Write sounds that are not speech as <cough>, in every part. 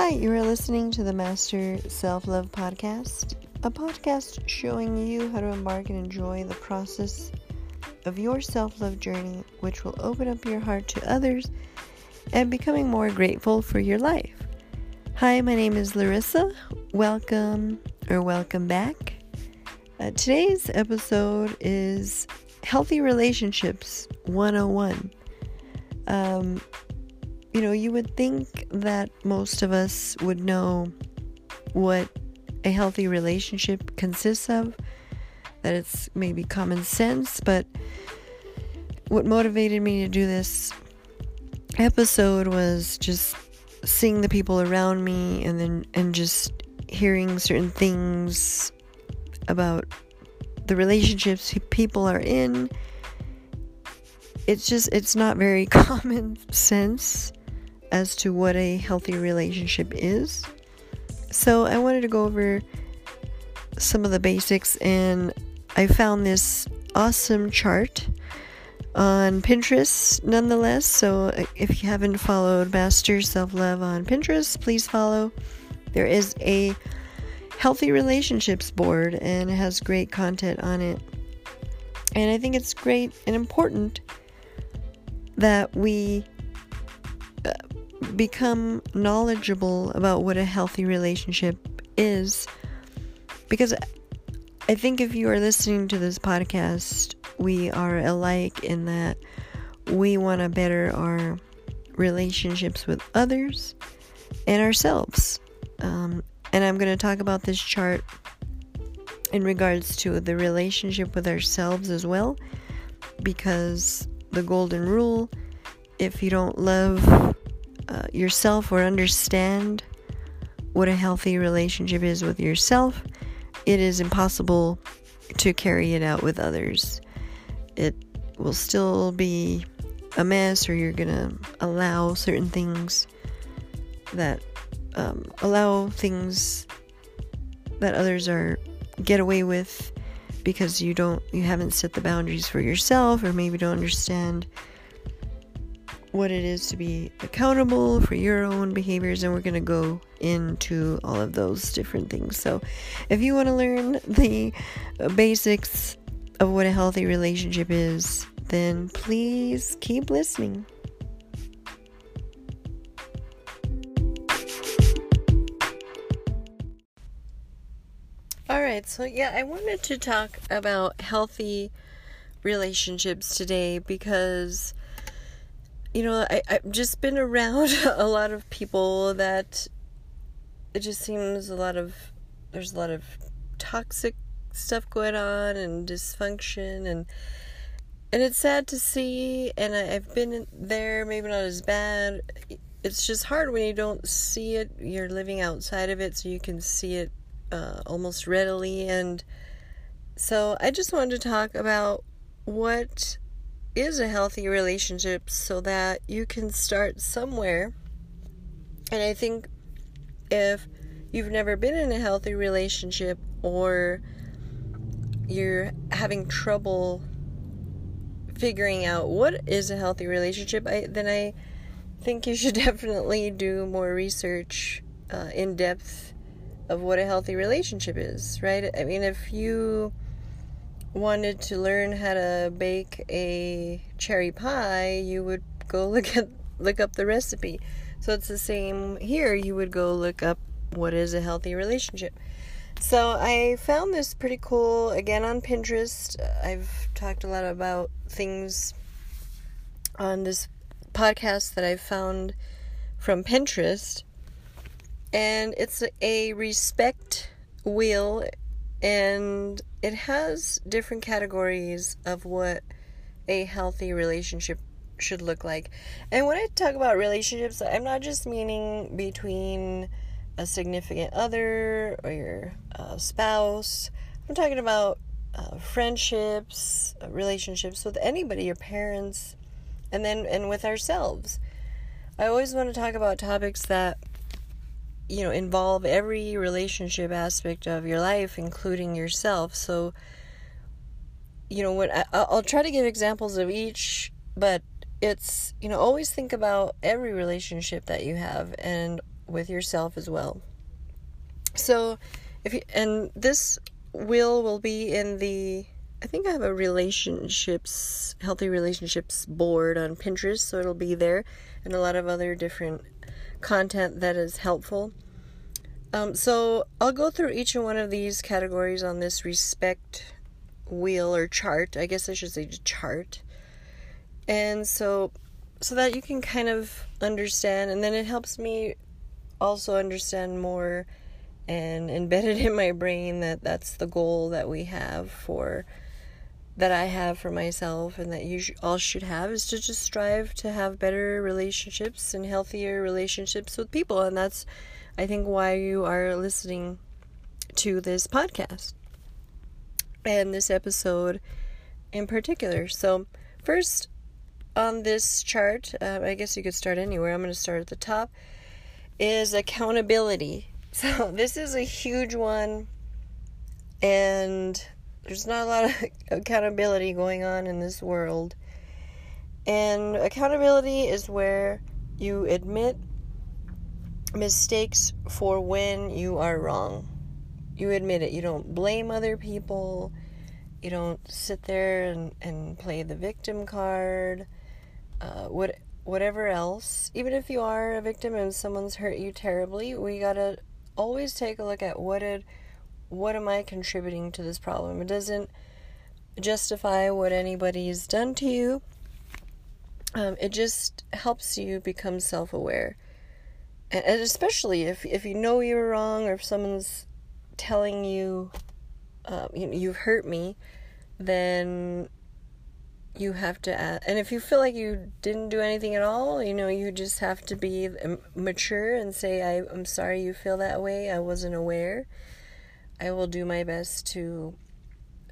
Hi, you are listening to the Master Self Love Podcast, a podcast showing you how to embark and enjoy the process of your self love journey, which will open up your heart to others and becoming more grateful for your life. Hi, my name is Larissa. Welcome or welcome back. Uh, today's episode is Healthy Relationships 101. Um, you know, you would think that most of us would know what a healthy relationship consists of, that it's maybe common sense, but what motivated me to do this episode was just seeing the people around me and then and just hearing certain things about the relationships people are in. It's just it's not very <laughs> common sense as to what a healthy relationship is. So I wanted to go over some of the basics and I found this awesome chart on Pinterest nonetheless. So if you haven't followed Master Self Love on Pinterest, please follow. There is a healthy relationships board and it has great content on it. And I think it's great and important that we uh, become knowledgeable about what a healthy relationship is. Because I think if you are listening to this podcast, we are alike in that we want to better our relationships with others and ourselves. Um, and I'm going to talk about this chart in regards to the relationship with ourselves as well, because the golden rule if you don't love uh, yourself or understand what a healthy relationship is with yourself, it is impossible to carry it out with others. It will still be a mess, or you're gonna allow certain things that um, allow things that others are get away with because you don't you haven't set the boundaries for yourself or maybe don't understand what it is to be accountable for your own behaviors, and we're going to go into all of those different things. So, if you want to learn the basics of what a healthy relationship is, then please keep listening. All right, so yeah, I wanted to talk about healthy relationships today because you know, I, I've just been around <laughs> a lot of people that it just seems a lot of there's a lot of toxic stuff going on and dysfunction and and it's sad to see and I, have been there maybe not as bad. It's just hard when you don't see it. You're living outside of it so you can see it uh, almost readily. And so i just wanted to talk about what is a healthy relationship so that you can start somewhere. And I think if you've never been in a healthy relationship or you're having trouble figuring out what is a healthy relationship, I, then I think you should <laughs> definitely do more research uh, in depth of what a healthy relationship is, right? I mean, if you wanted to learn how to bake a cherry pie, you would go <laughs> look at look up the recipe. So it's the same here. You would go look up what is a healthy relationship. So I found this pretty cool again on Pinterest. I've talked a lot about things on this podcast that I've found from Pinterest. And it's a respect wheel and it has different categories of what a healthy relationship should look like. And when I talk about relationships, I'm not just meaning between a significant other or your uh, spouse. I'm talking about uh, friendships, uh, relationships with anybody, your parents, and then and with ourselves. I always want to talk about topics that you know involve every relationship aspect of your life including yourself so you know what i'll try to give examples of each but it's you know always think about every relationship that you have and with yourself as well. So, if you, and this will will be in the I think I have a relationships healthy relationships board on Pinterest, so it'll be there and a lot of other different content that is helpful. Um, so I'll go through each and one of these categories on this respect wheel or chart. I guess I should say chart. And so so that you can kind of understand and then it helps me also understand more and embed it <laughs> in my brain that that's the goal that we have for that I have for myself and that you all should have is to just strive to have better relationships and healthier relationships with people and that's I think why you are listening to this podcast and this episode in particular. So, first on this chart, uh, I guess you could start anywhere. I'm going to start at the top, is accountability. <laughs> So, this is a huge one, and there's not a lot of <laughs> accountability going on in this world. And accountability is where you admit mistakes for when you are wrong you admit it. You don't blame other people. You don't sit there and, and play the victim card. Uh, what whatever else. Even if you are a victim and someone's hurt you terribly, we gotta always take a look at what did what am I contributing to this problem. It doesn't justify what anybody's done to you. Um, it just helps you become self-aware, and, and especially if if you know you're wrong or if someone's telling you, uh, you you've hurt me, then you have to ask, and if you feel like you didn't do anything at all you know you just have to be mature and say i'm sorry you feel that way i wasn't aware i will do my best to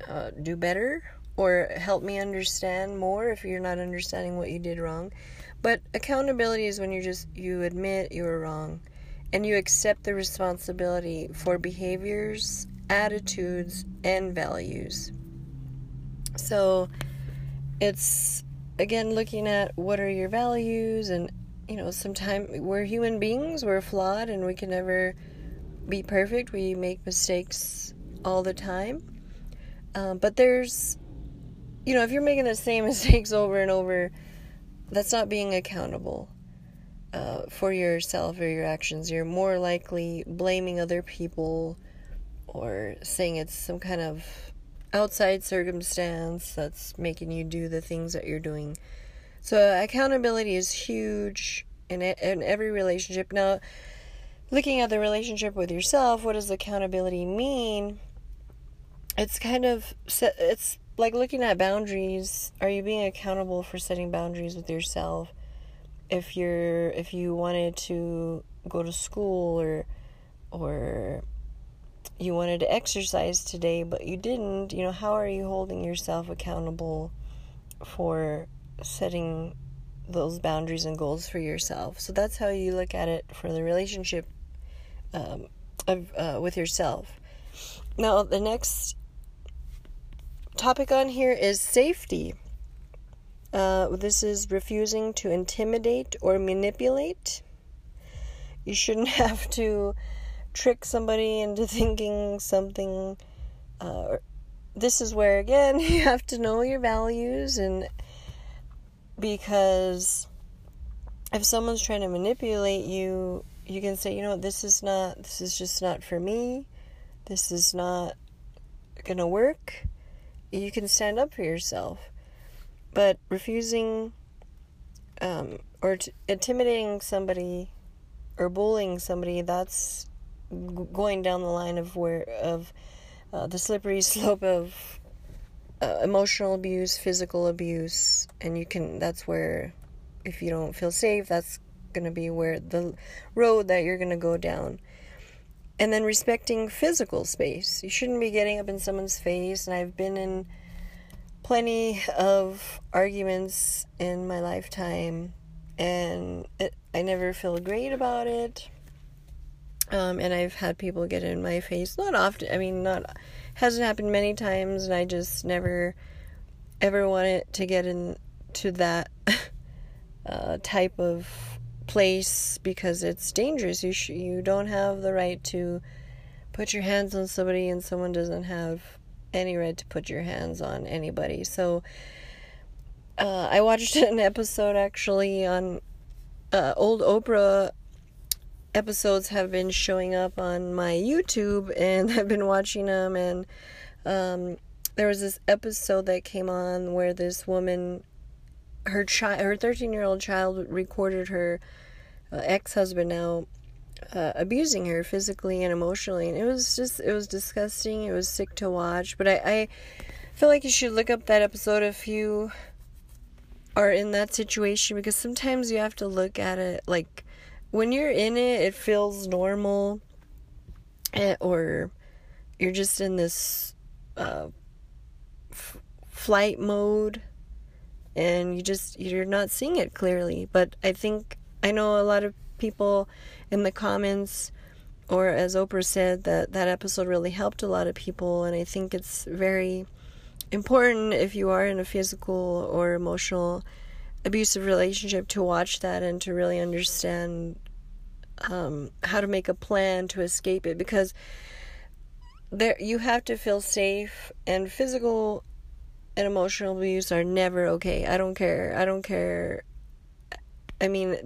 uh, do better or help me understand more if you're not understanding what you did wrong but accountability is when you just you admit you were wrong and you accept the responsibility for behaviors, attitudes, and values. So it's again looking at what are your values and you know sometimes we're human beings we're flawed and we can never be perfect we make mistakes all the time um, but there's you know if you're making the same <laughs> mistakes over and over that's not being accountable uh, for yourself or your actions. You're more likely blaming other people or saying it's some kind of outside circumstance that's making you do the things that you're doing. So, accountability is huge in, in every relationship. Now, looking at the relationship with yourself, what does accountability mean? It's kind of it's like looking at boundaries. Are you being accountable for setting boundaries with yourself? if you're if you wanted to go to school or or you wanted to exercise today but you didn't, you know, how are you holding yourself accountable for setting those boundaries and goals for yourself? So that's how you look at it for the relationship um, of, uh, with yourself. Now, the next topic on here is safety. Uh, this is refusing to intimidate or manipulate. You shouldn't <laughs> have to trick somebody into thinking something. Uh, this is where, again, <laughs> you have to know your values, and because if someone's trying to manipulate you, you can say, you know, this is not, this is just not for me. This is not gonna work. You can stand up for yourself but refusing um, or t- intimidating somebody or bullying somebody, that's g- going down the line of where of uh, the slippery <laughs> slope of uh, emotional abuse, physical abuse, and you can. That's where, if you don't feel safe, that's gonna be where the road that you're gonna go down. And then respecting physical space. You shouldn't be getting up in someone's face. And I've been in plenty of arguments in my lifetime, and it, I never feel great about it. Um, and I've had people get in my face. Not often. I mean, not hasn't happened many times, and I just never ever wanted to get into that <laughs> uh, type of place because it's dangerous. You sh- you don't have the right to put your hands on somebody, and someone doesn't have any right to put your hands on anybody. So uh, I watched <laughs> an episode actually on uh, old Oprah episodes have been showing up on my YouTube, and <laughs> I've been watching them. And um, there was this episode that came on where this woman, her child, her thirteen year old child, recorded her uh, ex husband now uh, abusing her physically and emotionally, and it was just it was disgusting. It was sick to watch. But I, I feel like you should look up that episode if you are in that situation because sometimes you have to look at it like when you're in it, it feels normal, eh, or you're just in this uh, f- flight mode, and you just you're not seeing it clearly. But I think I know a lot of people in the comments or as Oprah said that that episode really helped a lot of people and I think it's very important if you are in a physical or emotional abusive relationship to watch that and to really understand um, how to make a plan to escape it because there you have to feel safe and physical and emotional abuse are never okay. I don't care. I don't care. I mean,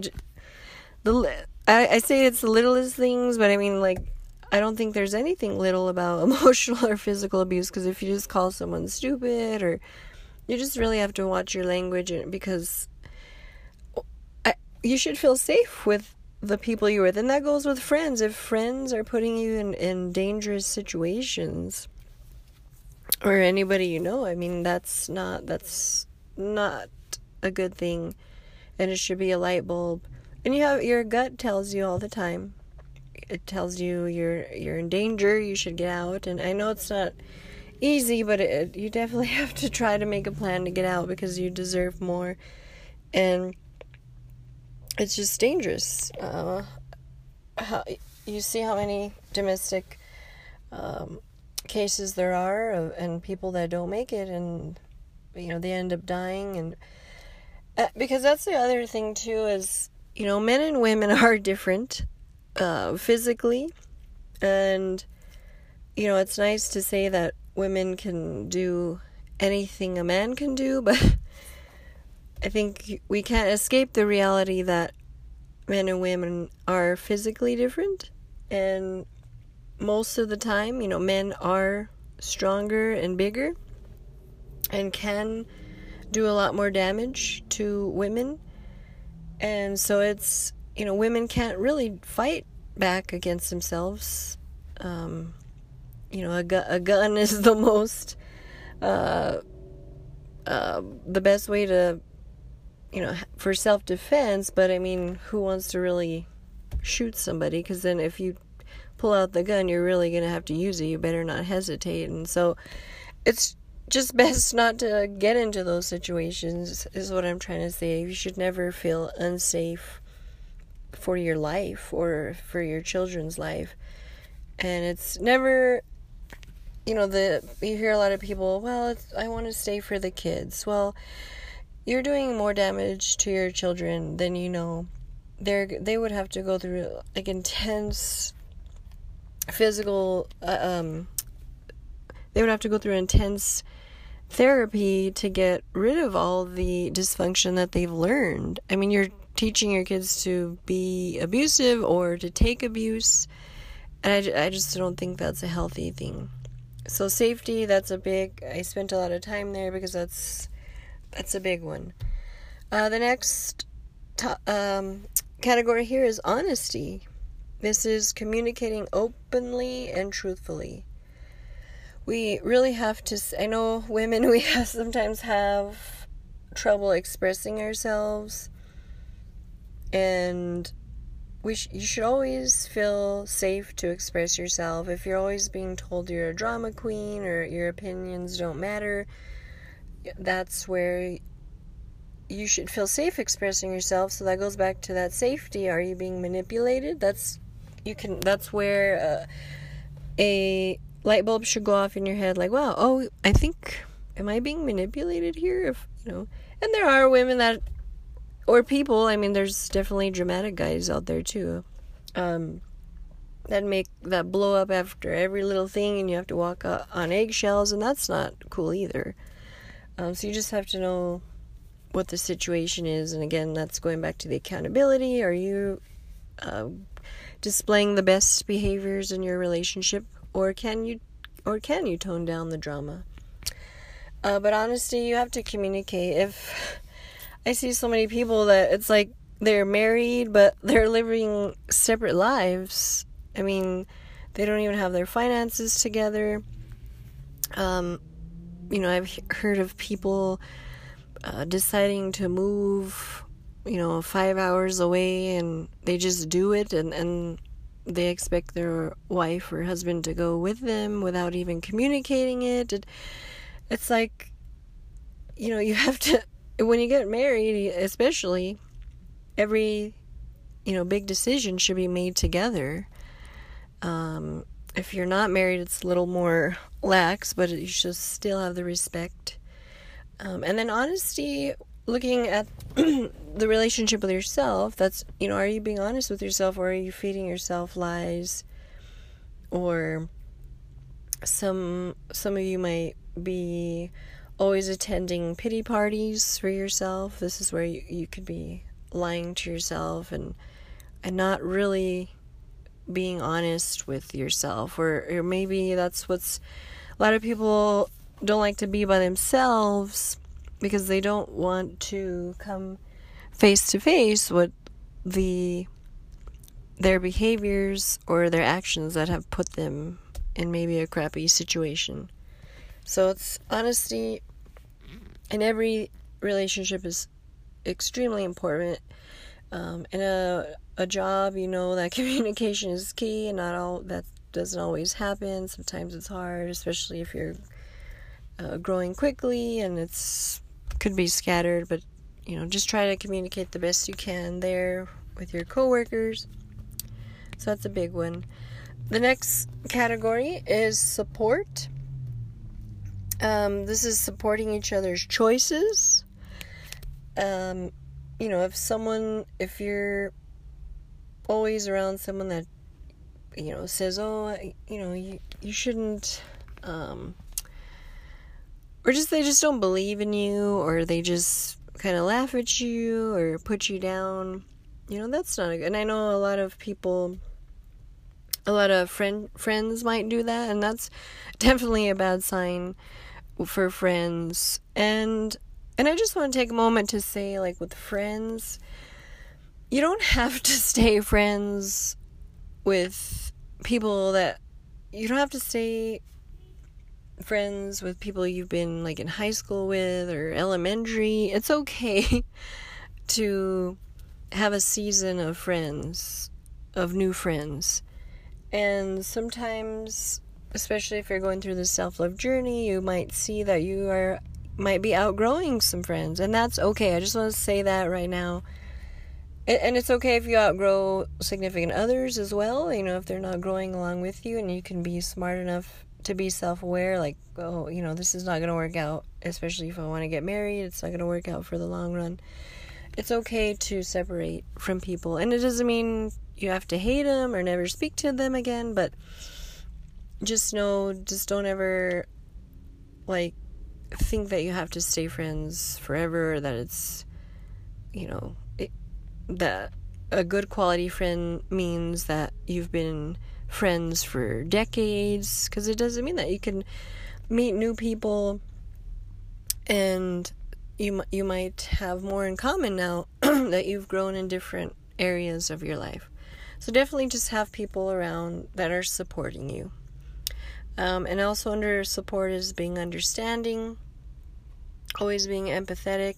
the I, I say it's the littlest things, but I mean like I don't think there's anything little about <laughs> emotional or physical abuse because if you just call someone stupid or you just really have to watch your language because I, you should feel safe with the people you're with. And that goes with friends. If friends are putting you in, in dangerous situations or anybody you know, I mean that's not that's not a good thing and it should be a light bulb. And you have your gut tells you all the time. It tells you you're you're in danger, you should get out. And I know it's not easy, but it, you definitely <laughs> have to try to make a plan to get out because you deserve more. And it's just dangerous. Uh, how, you see how many domestic um, cases there are of, and people that don't make it, and you know they end up dying. And uh, because that's the other thing too is you know men and women <laughs> are different uh, physically, and you know it's nice to say that women can do anything a man can do, <laughs> but I think we can't escape the reality that men and women are physically different. And most of the time, you know, men are stronger and bigger and can do a lot more damage to women. And so it's, you know, women can't really fight back against themselves. Um, you know, a, gu- a gun <laughs> is the most, uh, uh, the best way to you know, for self defense, but I mean, who wants to really shoot somebody? Because then if you pull out the gun, you're really going to have to use it. You better not hesitate. And so it's just <laughs> best not to get into those situations, is what I'm trying to say. You should never feel unsafe for your life or for your children's life. And it's never you know the you hear a lot of people well i want to stay for the kids well you're doing more damage to your children than you know. They're they would have to go through like intense physical uh, um they would have to go through intense therapy to get rid of all the dysfunction that they've learned. I mean, you're teaching your kids to be abusive or to take abuse, and I, I just don't think that's a healthy thing. So, safety, that's a big, I spent a lot of time there because that's that's a big one. Uh, the next to- um, category here is honesty. This is communicating openly and truthfully. We really have to. I know women. <laughs> We have sometimes have trouble expressing ourselves, and we sh- you should always feel safe to express yourself. If you're always being told you're a drama queen or your opinions don't matter, that's where you should feel safe expressing yourself so that goes back to that safety are you being manipulated that's you can that's where uh, a light bulb should go off in your head like wow oh i think am i being manipulated here if you know and there are women that or people. I mean, there's definitely dramatic guys out there too. Um, that make that blow up after every little thing and you have to walk on eggshells and that's not cool either um, so you just have to know what the situation is and again that's going back to the accountability are you uh, displaying the best behaviors in your relationship or can you or can you tone down the drama? Uh, but honestly you have to communicate. If i see so many people that it's like they're married but <laughs> they're living separate lives. I mean, they don't even have their finances together. Um, you know, I've heard of people uh, deciding to move, you know, five hours away and they just do it and, and they expect their wife or husband to go with them without even communicating it. it it's like, you know, you <laughs> have to, when you get married, especially, every, you know, big decision should be made together. Um, if you're not married, it's a little more lax, but you should still have the respect. Um, and then honesty, looking at <clears throat> the relationship with yourself, that's, you know, are you being honest with yourself or are you feeding yourself lies? Or some some of you might be always attending pity parties for yourself. This is where you, you could be lying to yourself and and not really being honest with yourself or, or maybe that's what's a lot of people don't like to be by themselves because they don't want to come face to face with the their behaviors or their actions that have put them in maybe a crappy situation. So it's honesty in every relationship is extremely important. Um, in a a job, you know that <laughs> communication is key, and not all that doesn't always happen. Sometimes it's hard, especially if you're uh, growing quickly and it's could be scattered. But you know, just try to communicate the best you can there with your coworkers. So that's a big one. The next category is support. Um, this is supporting each other's choices. Um, you know, if someone, if you're always around someone that you know says oh you know you you shouldn't um or just they just don't believe in you or they just kind of laugh at you or put you down. You know that's not a good and i know a lot of people a lot of friend friends might do that and that's definitely a bad sign for friends. And and i just want to take a moment to say like with friends you don't <laughs> have to stay friends with people that you don't have to stay friends with people you've been like in high school with or elementary. It's okay <laughs> to have a season of friends, of new friends. And sometimes, especially if you're going through the self-love journey, you might see that you are might be outgrowing some friends, and that's okay. I just want to say that right now and it's okay if you outgrow significant others as well you know if they're not growing along with you and you can be smart enough to be self-aware like oh you know this is not going to work out especially if i want to get married it's not going to work out for the long run. It's okay to separate from people and it doesn't mean you have to hate them or never speak to them again but just know just don't ever like think that you have to stay friends forever or that it's you know that a good quality friend means that you've been friends for decades because it doesn't mean that you can meet new people and you you might have more in common now <clears throat> that you've grown in different areas of your life. So definitely just have people around that are supporting you. Um, and also under support is being understanding, always being empathetic,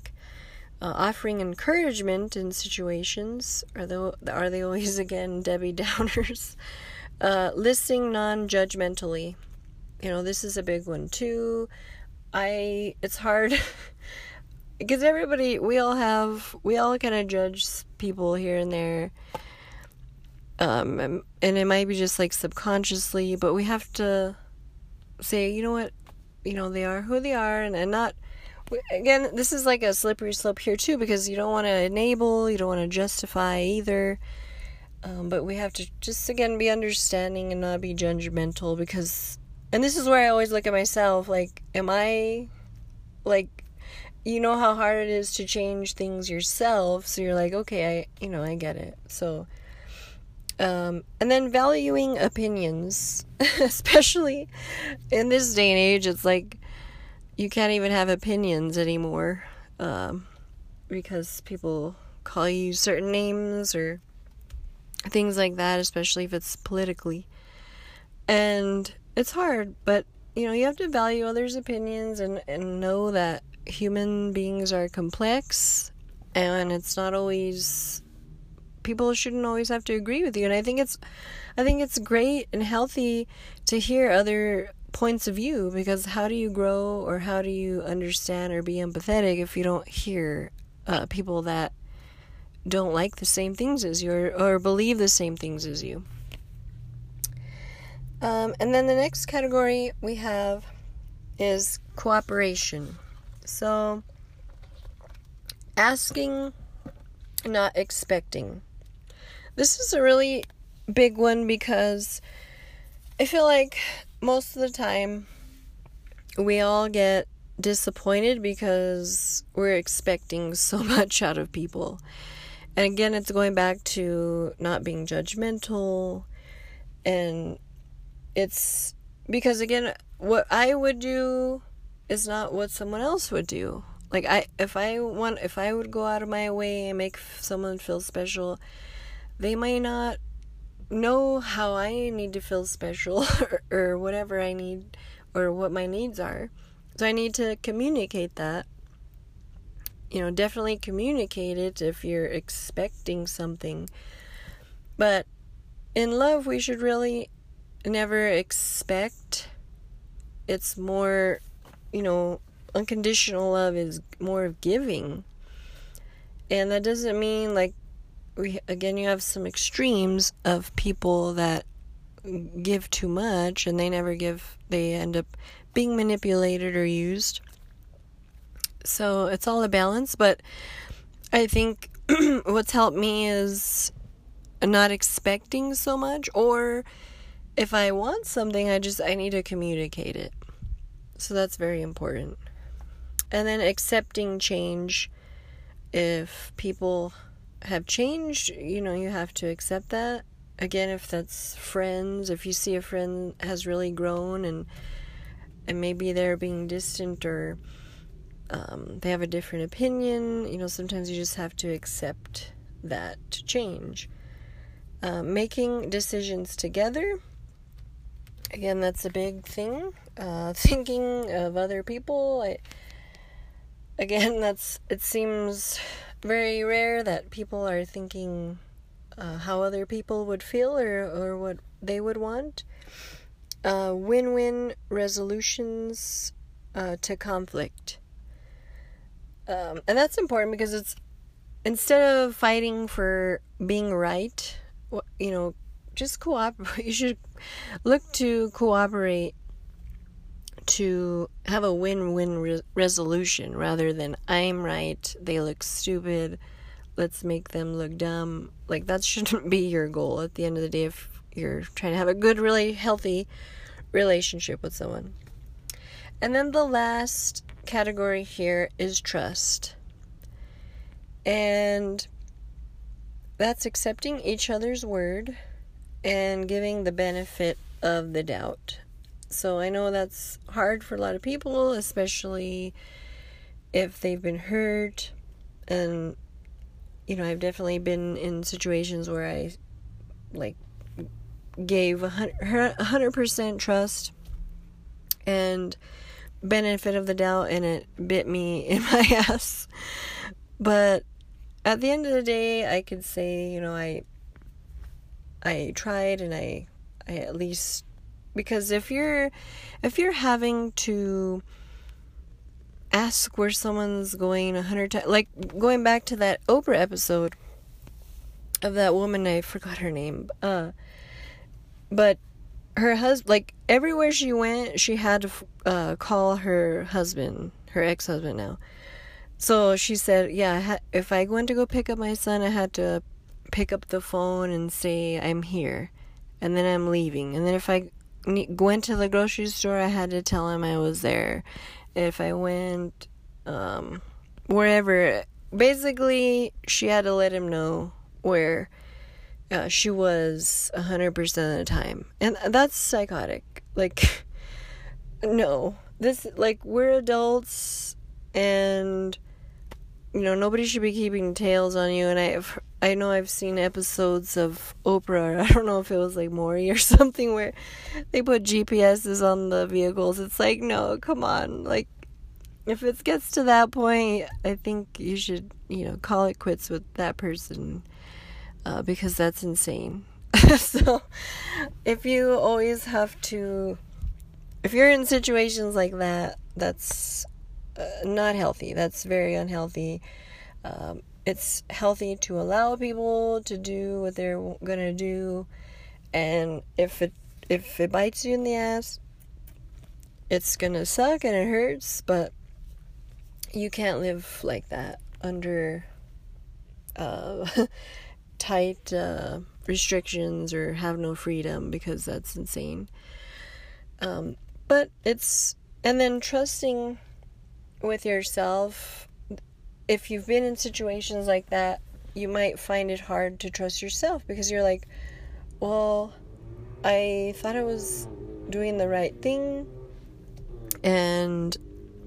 uh, offering encouragement in situations. Are they, are they always, <laughs> again, Debbie Downers? Uh, listening non judgmentally. You know, this is a big one too. I, it's hard <laughs> because everybody, we all have, we all kind of judge people here and there. Um, and, and it might be just like subconsciously, but we have to say, you know what, you know, they are who they are, and, and not again, this is like a slippery slope here too because you don't want to enable, you don't want to justify either. Um, but we have to just again be understanding and not be judgmental because, and this is where I always look at myself like, am I like, you know how hard it is to change things yourself, so you're like, okay, I, you know, I get it. So, um, and then valuing opinions, <laughs> especially in this day and age, it's like you can't even have opinions anymore um, because people call you certain names or things like that, especially if it's politically. And it's hard, but you know, you have to value others' opinions and, and know that human beings are complex and it's not always people shouldn't always have to agree with you and I think it's I think it's great and healthy to hear other points of view because how do you grow or how do you understand or be empathetic if you don't hear uh, people that don't like the same things as you or, or believe the same things as you. Um, and then the next category we have is cooperation. So, asking, not expecting. This is a really big one because I feel like most of the time we all get disappointed because we're expecting so <laughs> much out of people. And again, it's going back to not being judgmental and it's because again, what I would do is not what someone else would do. Like I if I want if I would go out of my way and make someone feel special, they might not know how I need to feel special <laughs> or, or whatever I need or what my needs are. So I need to communicate that. You know, definitely communicate it if you're expecting something. But in love, we should really never expect. It's more, you know, unconditional love is more of giving. And that doesn't mean like we again you have some extremes of people that give too much and they never give they end up being manipulated or used so it's all a balance but i think <clears throat> what's helped me is not expecting so much or if i want something i just i need to communicate it. So that's very important. And then accepting change. If people have changed, you know, you have to accept that. Again, if that's friends, if you see a friend has really grown and and maybe they're being distant or um, they have a different opinion, you know, sometimes you just have to accept that to change. Uh, making decisions together, again, that's a big thing. Uh, <laughs> thinking of other people, I, again, that's it seems very rare that people are thinking uh, how other people would feel or, or what they would want. Uh, win win resolutions uh, to conflict. Um, and that's important because it's instead of fighting for being right, you know, just cooperate. <laughs> You should look to cooperate to have a win-win re- resolution rather than I'm right, they look stupid, let's make them look dumb. Like that shouldn't <laughs> be your goal at the end of the day if you're trying to have a good really healthy relationship with someone. And then the last category here is trust. And that's accepting each other's word and giving the benefit of the doubt. So I know that's hard for a lot of people, especially if they've been hurt. And, you know, I've definitely been in situations where I, like, gave a 100% trust and benefit of the doubt, and it bit me <laughs> in my ass. But at the end of the day, I could say, you know, I I tried and I I at least because if you're if you're having to ask where someone's going a hundred times like going back to that oprah episode of that woman i forgot her name uh but her husband like everywhere she went she had to uh, call her husband her ex husband now. So she said, yeah, if I went to go pick up my son, I had to pick up the phone and say I'm here, and then I'm leaving. And then if I went to the grocery store, I had to tell him I was there. If I went um, wherever, basically, she had to let him know where uh, she was 100% of the time. And that's psychotic. Like, <laughs> no. This, like, we're adults and you know nobody should be keeping tails on you and i've i know i've seen episodes of oprah <laughs> i don't know if it was like maury or <laughs> something where they put gps's on the vehicles it's like no come on like if it gets to that point i think you should you know call it quits with that person uh, because that's insane <laughs> so if you always have to if you're in situations like that that's uh, not healthy. That's very unhealthy. Um, it's healthy to allow people to do what they're gonna do, and if it if it bites you in the ass, it's gonna suck and it hurts. But you can't live like that under uh, <laughs> tight uh, restrictions or have no freedom because that's insane. Um, but it's and then trusting with yourself, if you've been in situations like that, you might find it hard to trust yourself because you're like, well, I thought I was doing the right thing. And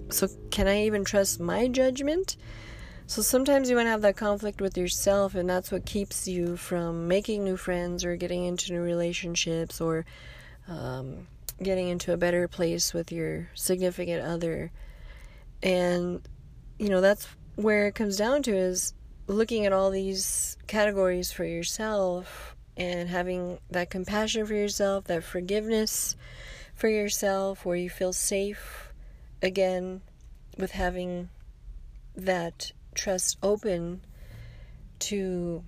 so, can I even trust my judgment? So, sometimes you might have that conflict with yourself, and that's what keeps you from making new friends or getting into new relationships or um, getting into a better place with your significant other. And, you know, that's where it comes down to is looking at all these categories for yourself and having that compassion for yourself, that forgiveness for yourself, where you feel safe again with having that trust open to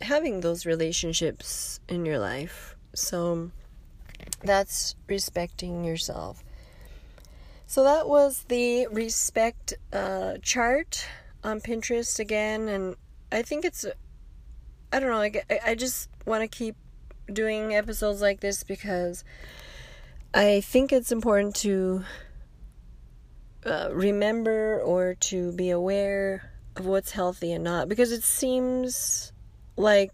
having those relationships in your life. So that's respecting yourself. So that was the respect uh, chart on Pinterest again, and I think it's, I don't know, I, I just want to keep doing episodes like this because I think it's important to uh, remember or to be aware of what's healthy and not because it seems like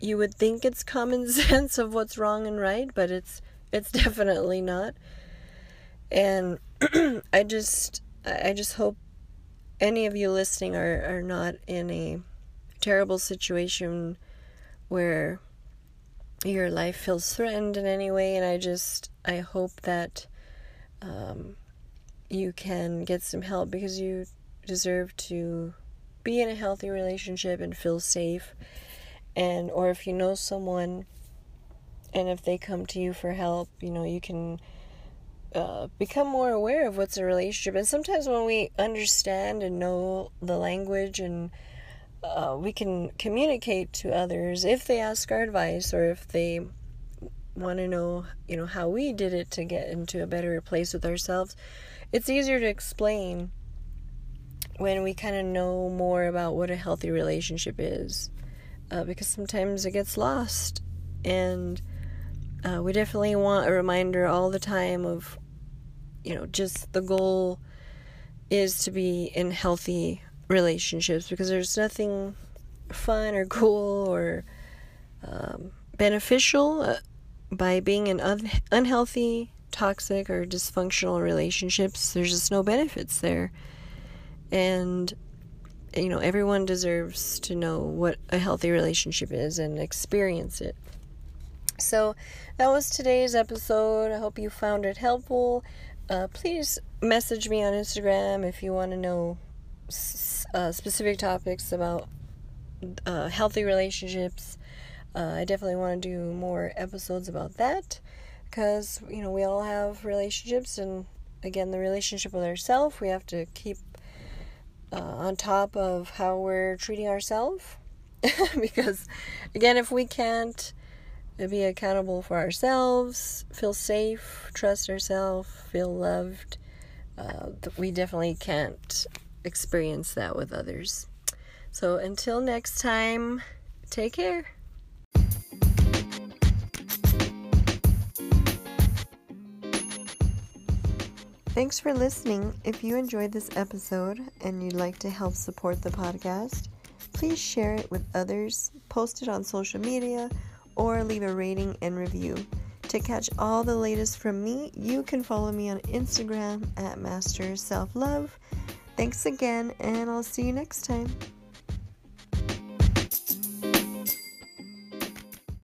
you would think it's common <laughs> sense of what's wrong and right, but it's it's definitely not. And <clears throat> I just I just hope any of you listening are, are not in a terrible situation where your life feels threatened in any way and I just I hope that um, you can get some help because you deserve to be in a healthy relationship and feel safe and or if you know someone and if they come to you for help you know you can uh, become more aware of what's a relationship. And sometimes when we understand and know the language and uh, we can communicate to others if they ask our advice or if they want to know, you know, how we did it to get into a better place with ourselves. It's easier to explain when we kind of know more about what a healthy relationship is, uh, because sometimes it gets lost and uh, we definitely want a reminder all the time of, you know, just the goal is to be in healthy relationships because there's nothing fun or cool or um, beneficial uh, by being in un- unhealthy, toxic, or dysfunctional relationships. There's just no benefits there. And, you know, everyone deserves to know what a healthy relationship is and experience it. So that was today's episode. I hope you found it helpful. Uh, please message me on Instagram if you want to know uh, specific topics about uh, healthy relationships. Uh, I definitely want to do more episodes about that because you know we all have relationships, and again, the relationship with ourselves, we have to keep uh, on top of how we're treating ourselves <laughs> because again, if we can't be accountable for ourselves, feel safe, trust ourselves, feel loved, uh, we definitely can't experience that with others. So until next time, take care. Thanks for listening. If you enjoyed this episode and you'd like to help support the podcast, please share it with others, post it on social media, or leave a rating and review. To catch all the latest from me, you can follow me on Instagram at Master Self Love. Thanks again, and I'll see you next time.